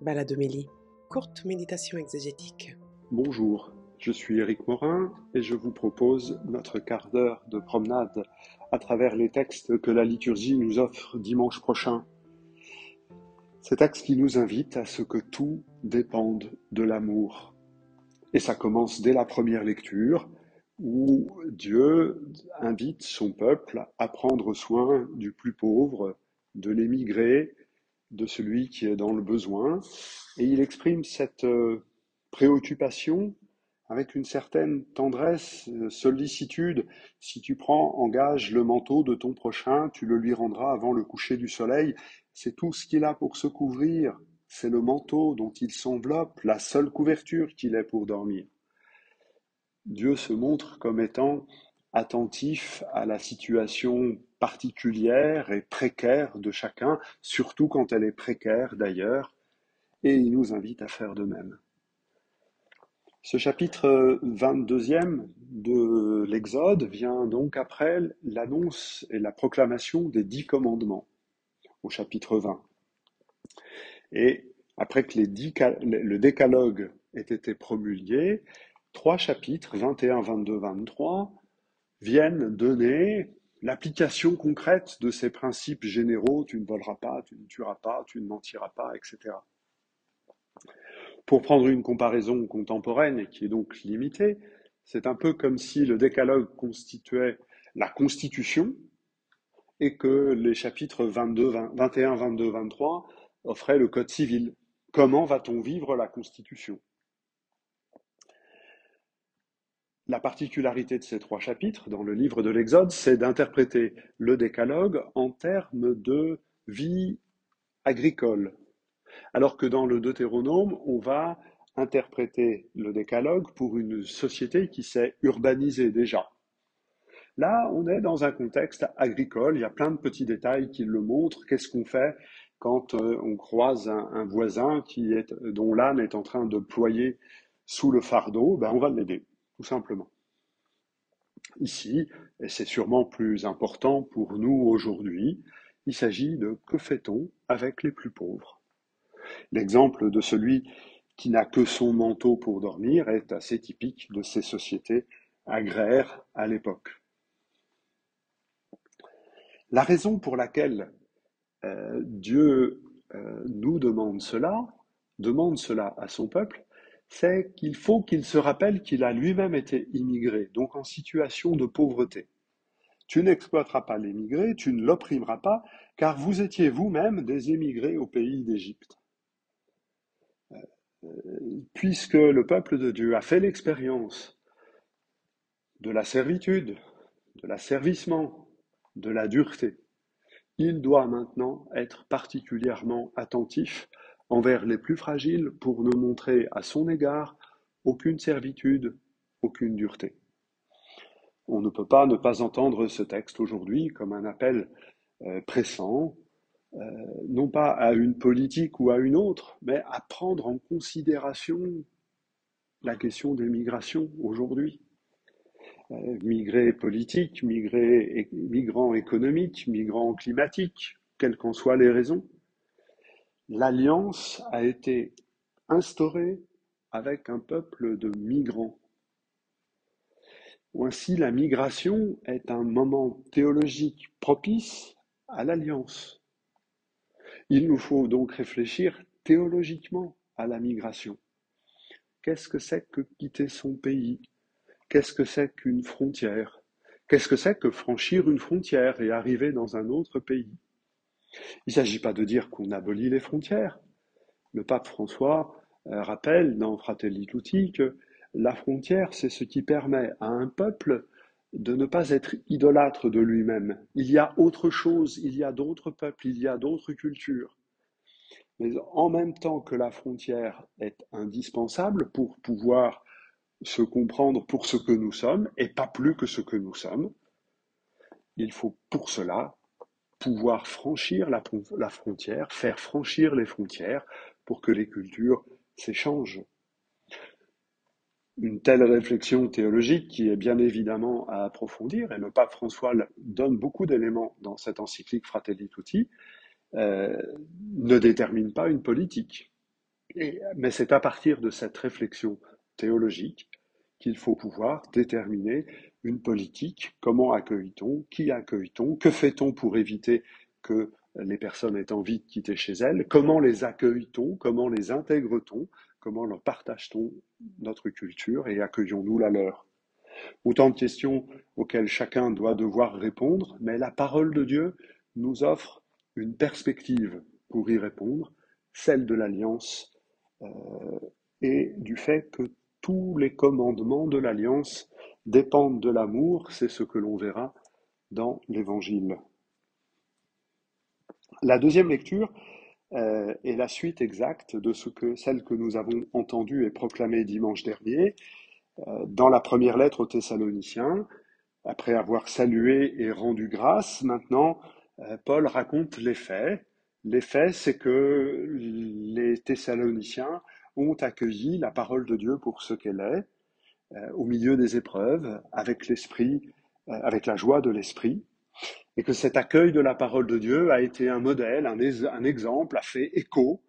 Baladomélie, courte méditation exégétique. Bonjour, je suis Éric Morin et je vous propose notre quart d'heure de promenade à travers les textes que la liturgie nous offre dimanche prochain. Ces textes qui nous invitent à ce que tout dépende de l'amour. Et ça commence dès la première lecture où Dieu invite son peuple à prendre soin du plus pauvre, de l'émigré, de celui qui est dans le besoin, et il exprime cette euh, préoccupation avec une certaine tendresse, euh, sollicitude. Si tu prends en gage le manteau de ton prochain, tu le lui rendras avant le coucher du soleil. C'est tout ce qu'il a pour se couvrir. C'est le manteau dont il s'enveloppe, la seule couverture qu'il ait pour dormir. Dieu se montre comme étant attentif à la situation particulière et précaire de chacun, surtout quand elle est précaire d'ailleurs, et il nous invite à faire de même. Ce chapitre 22e de l'Exode vient donc après l'annonce et la proclamation des dix commandements au chapitre 20. Et après que le décalogue ait été promulgué, trois chapitres, 21, 22, 23, viennent donner l'application concrète de ces principes généraux, tu ne voleras pas, tu ne tueras pas, tu ne mentiras pas, etc. Pour prendre une comparaison contemporaine et qui est donc limitée, c'est un peu comme si le décalogue constituait la Constitution et que les chapitres 22, 21, 22, 23 offraient le Code civil. Comment va-t-on vivre la Constitution? La particularité de ces trois chapitres dans le livre de l'Exode, c'est d'interpréter le décalogue en termes de vie agricole, alors que dans le Deutéronome, on va interpréter le décalogue pour une société qui s'est urbanisée déjà. Là, on est dans un contexte agricole, il y a plein de petits détails qui le montrent. Qu'est-ce qu'on fait quand euh, on croise un, voisin dont l'âne est en train de ployer sous le fardeau? Ben, On va l'aider tout simplement. Ici, et c'est sûrement plus important pour nous aujourd'hui, il s'agit de que fait-on avec les plus pauvres? L'exemple de celui qui n'a que son manteau pour dormir est assez typique de ces sociétés agraires à l'époque. La raison pour laquelle euh, Dieu euh, nous demande cela, demande cela à son peuple, c'est qu'il faut qu'il se rappelle qu'il a lui-même été immigré, donc en situation de pauvreté. Tu n'exploiteras pas l'émigré, tu ne l'opprimeras pas, car vous étiez vous-même des émigrés au pays d'Égypte. Euh, puisque le peuple de Dieu a fait l'expérience de la servitude, de l'asservissement, de la dureté, il doit maintenant être particulièrement attentif envers les plus fragiles pour ne montrer à son égard aucune servitude, aucune dureté. On ne peut pas ne pas entendre ce texte aujourd'hui comme un appel euh, pressant, euh, non pas à une politique ou à une autre, mais à prendre en considération la question des migrations aujourd'hui. Euh, migrés politiques, migrants économiques, migrants climatiques, quelles qu'en soient les raisons l'alliance a été instaurée avec un peuple de migrants. Ainsi, la migration est un moment théologique propice à l'alliance. Il nous faut donc réfléchir théologiquement à la migration. Qu'est-ce que c'est que quitter son pays? Qu'est-ce que c'est qu'une frontière? Qu'est-ce que c'est que franchir une frontière et arriver dans un autre pays? Il ne s'agit pas de dire qu'on abolit les frontières. Le pape François euh, rappelle dans Fratelli Tutti que la frontière, c'est ce qui permet à un peuple de ne pas être idolâtre de lui-même. Il y a autre chose, il y a d'autres peuples, il y a d'autres cultures. Mais en même temps que la frontière est indispensable pour pouvoir se comprendre pour ce que nous sommes et pas plus que ce que nous sommes, il faut pour cela pouvoir franchir la, frontière, faire franchir les frontières pour que les cultures s'échangent. Une telle réflexion théologique qui est bien évidemment à approfondir, et le pape François donne beaucoup d'éléments dans cette encyclique Fratelli Tutti, euh, ne détermine pas une politique. mais c'est à partir de cette réflexion théologique qu'il faut pouvoir déterminer une politique. Comment accueille-t-on Qui accueille-t-on Que fait-on pour éviter que les personnes aient envie de quitter chez elles Comment les accueille-t-on Comment les intègre-t-on Comment leur partage-t-on notre culture et accueillons-nous la leur? Autant de questions auxquelles chacun doit devoir répondre, mais la parole de Dieu nous offre une perspective pour y répondre, celle de l'alliance euh, et du fait que tous les commandements de l'alliance dépendent de l'amour, c'est ce que l'on verra dans l'Évangile. La deuxième lecture euh, est la suite exacte de celle que nous avons entendue et proclamée dimanche dernier. Euh, dans la première lettre aux Thessaloniciens, après avoir salué et rendu grâce, maintenant euh, Paul raconte les faits. Les faits, c'est que les Thessaloniciens ont accueilli la parole de Dieu pour ce qu'elle est, au milieu des épreuves, avec l'esprit, avec la joie de l'esprit, et que cet accueil de la parole de Dieu a été un modèle, un, un exemple, a fait écho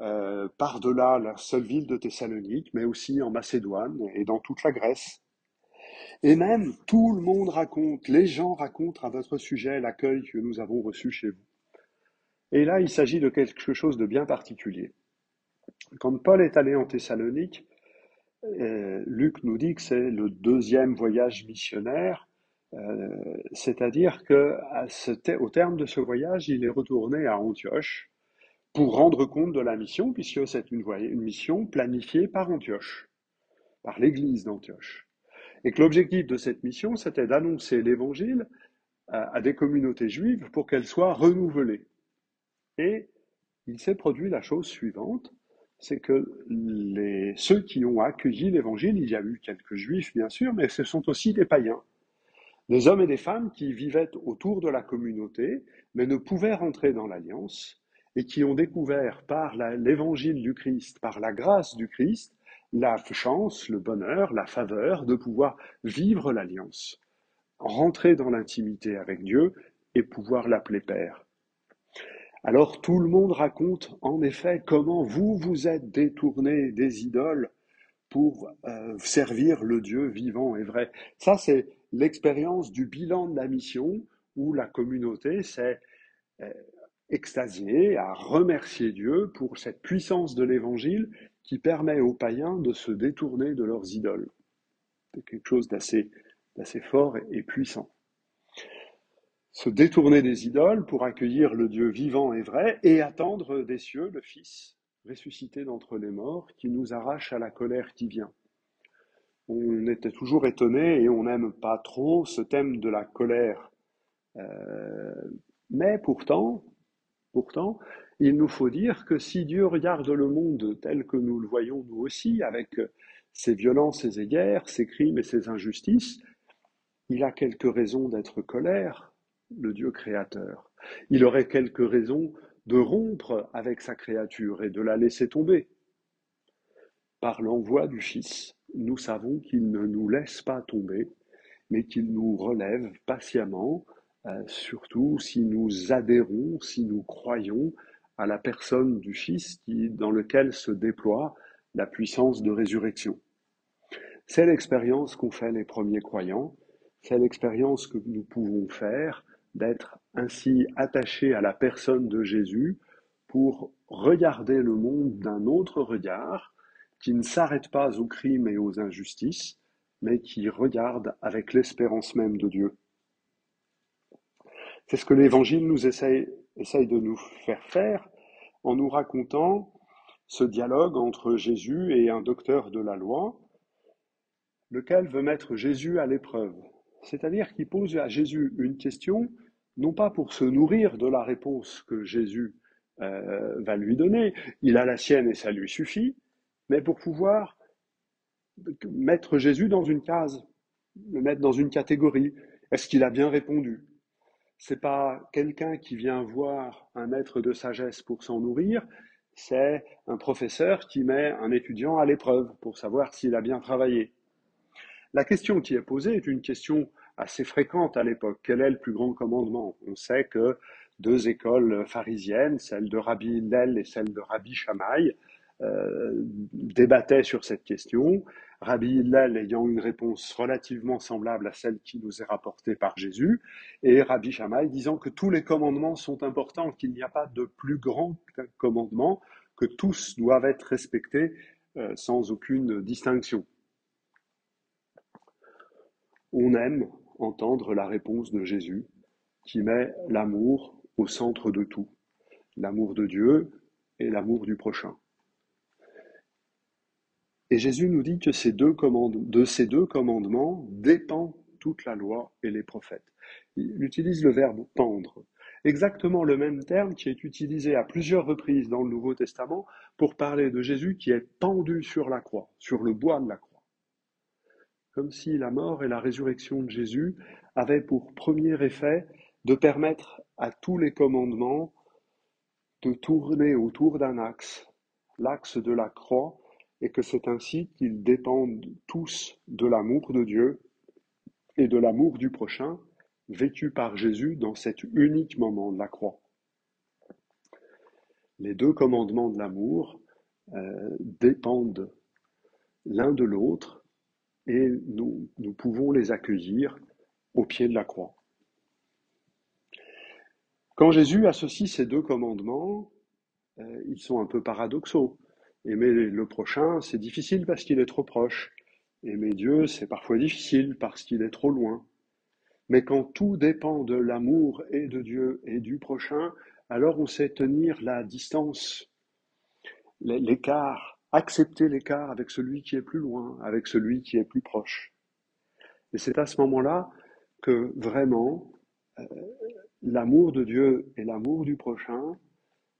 euh, par-delà la seule ville de Thessalonique, mais aussi en Macédoine et dans toute la Grèce. Et même, tout le monde raconte, les gens racontent à votre sujet l'accueil que nous avons reçu chez vous. Et là, il s'agit de quelque chose de bien particulier. Quand Paul est allé en Thessalonique, euh, Luc nous dit que c'est le deuxième voyage missionnaire, euh, c'est-à-dire qu'au terme de ce voyage, il est retourné à Antioche, pour rendre compte de la mission, puisque c'est une, mission planifiée par Antioche, par l'Église d'Antioche. Et que l'objectif de cette mission, c'était d'annoncer l'Évangile à, des communautés juives pour qu'elles soient renouvelées. Et il s'est produit la chose suivante, c'est que ceux qui ont accueilli l'Évangile, il y a eu quelques juifs bien sûr, mais ce sont aussi des païens. Des hommes et des femmes qui vivaient autour de la communauté, mais ne pouvaient rentrer dans l'alliance, et qui ont découvert par l'évangile du Christ, par la grâce du Christ, la chance, le bonheur, la faveur de pouvoir vivre l'alliance, rentrer dans l'intimité avec Dieu et pouvoir l'appeler Père. Alors tout le monde raconte en effet comment vous vous êtes détourné des idoles pour euh, servir le Dieu vivant et vrai. Ça, c'est l'expérience du bilan de la mission où la communauté s'est euh, extasié, à remercier Dieu pour cette puissance de l'Évangile qui permet aux païens de se détourner de leurs idoles. C'est quelque chose d'assez, fort et puissant. Se détourner des idoles pour accueillir le Dieu vivant et vrai et attendre des cieux le Fils ressuscité d'entre les morts qui nous arrache à la colère qui vient. On était toujours étonné et on n'aime pas trop ce thème de la colère. Euh, mais pourtant, Pourtant, il nous faut dire que si Dieu regarde le monde tel que nous le voyons nous aussi, avec ses violences ses guerres, ses crimes et ses injustices, il a quelques raisons d'être colère, le Dieu créateur. Il aurait quelques raisons de rompre avec sa créature et de la laisser tomber. Par l'envoi du Fils, nous savons qu'il ne nous laisse pas tomber, mais qu'il nous relève patiemment euh, surtout si nous adhérons, si nous croyons à la personne du Fils dans lequel se déploie la puissance de résurrection. C'est l'expérience qu'ont fait les premiers croyants, c'est l'expérience que nous pouvons faire d'être ainsi attachés à la personne de Jésus pour regarder le monde d'un autre regard qui ne s'arrête pas aux crimes et aux injustices, mais qui regarde avec l'espérance même de Dieu. C'est ce que l'Évangile nous essaye, de nous faire faire en nous racontant ce dialogue entre Jésus et un docteur de la loi, lequel veut mettre Jésus à l'épreuve. C'est-à-dire qu'il pose à Jésus une question, non pas pour se nourrir de la réponse que Jésus euh, va lui donner, il a la sienne et ça lui suffit, mais pour pouvoir mettre Jésus dans une case, le mettre dans une catégorie. Est-ce qu'il a bien répondu? C'est pas quelqu'un qui vient voir un maître de sagesse pour s'en nourrir, c'est un professeur qui met un étudiant à l'épreuve pour savoir s'il a bien travaillé. La question qui est posée est une question assez fréquente à l'époque. Quel est le plus grand commandement? On sait que deux écoles pharisiennes, celle de Rabbi Hillel et celle de Rabbi Shammai, euh, débattaient sur cette question. Rabbi Hillel ayant une réponse relativement semblable à celle qui nous est rapportée par Jésus, et Rabbi Shammai disant que tous les commandements sont importants, qu'il n'y a pas de plus grand commandement, que tous doivent être respectés euh, sans aucune distinction. On aime entendre la réponse de Jésus qui met l'amour au centre de tout, l'amour de Dieu et l'amour du prochain. Et Jésus nous dit que ces deux de ces deux commandements dépend toute la loi et les prophètes. Il utilise le verbe pendre, exactement le même terme qui est utilisé à plusieurs reprises dans le Nouveau Testament pour parler de Jésus qui est pendu sur la croix, sur le bois de la croix. Comme si la mort et la résurrection de Jésus avaient pour premier effet de permettre à tous les commandements de tourner autour d'un axe, l'axe de la croix, et que c'est ainsi qu'ils dépendent tous de l'amour de Dieu et de l'amour du prochain, vécu par Jésus dans cet unique moment de la croix. Les deux commandements de l'amour euh, dépendent l'un de l'autre et nous, pouvons les accueillir au pied de la croix. Quand Jésus associe ces deux commandements, euh, ils sont un peu paradoxaux. Aimer le prochain, c'est difficile parce qu'il est trop proche. Aimer Dieu, c'est parfois difficile parce qu'il est trop loin. Mais quand tout dépend de l'amour et de Dieu et du prochain, alors on sait tenir la distance, l'écart, accepter l'écart avec celui qui est plus loin, avec celui qui est plus proche. Et c'est à ce moment-là que vraiment euh, l'amour de Dieu et l'amour du prochain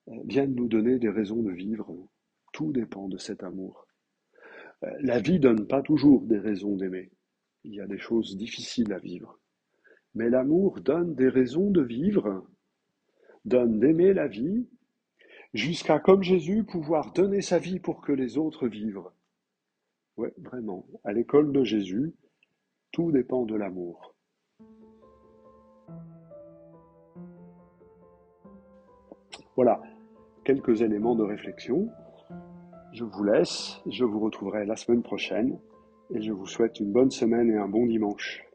euh, viennent nous donner des raisons de vivre tout dépend de cet amour. Euh, la vie donne pas toujours des raisons d'aimer. Il y a des choses difficiles à vivre. Mais l'amour donne des raisons de vivre, donne d'aimer la vie, jusqu'à, comme Jésus, pouvoir donner sa vie pour que les autres vivent. Oui, vraiment. À l'école de Jésus, tout dépend de l'amour. Voilà, quelques éléments de réflexion. Je vous laisse, je vous retrouverai la semaine prochaine et je vous souhaite une bonne semaine et un bon dimanche.